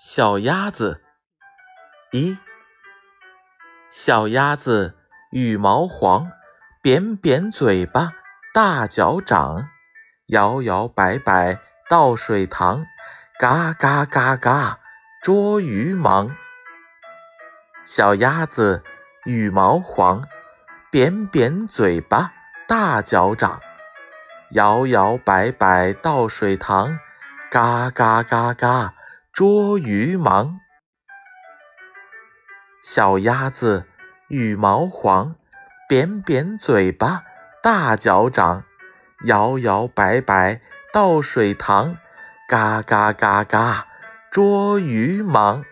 小鸭子，一小鸭子羽毛黄，扁扁嘴巴，大脚掌，摇摇摆摆到水塘，嘎嘎嘎嘎捉鱼忙。小鸭子羽毛黄，扁扁嘴巴，大脚掌，摇摇摆摆到水塘，嘎嘎嘎嘎。捉鱼忙，小鸭子羽毛黄，扁扁嘴巴，大脚掌，摇摇摆摆到水塘，嘎嘎嘎嘎，捉鱼忙。